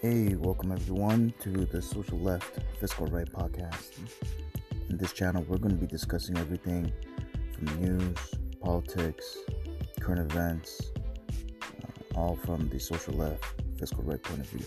Hey, welcome everyone to the Social Left Fiscal Right podcast. In this channel, we're going to be discussing everything from news, politics, current events, uh, all from the social left fiscal right point of view.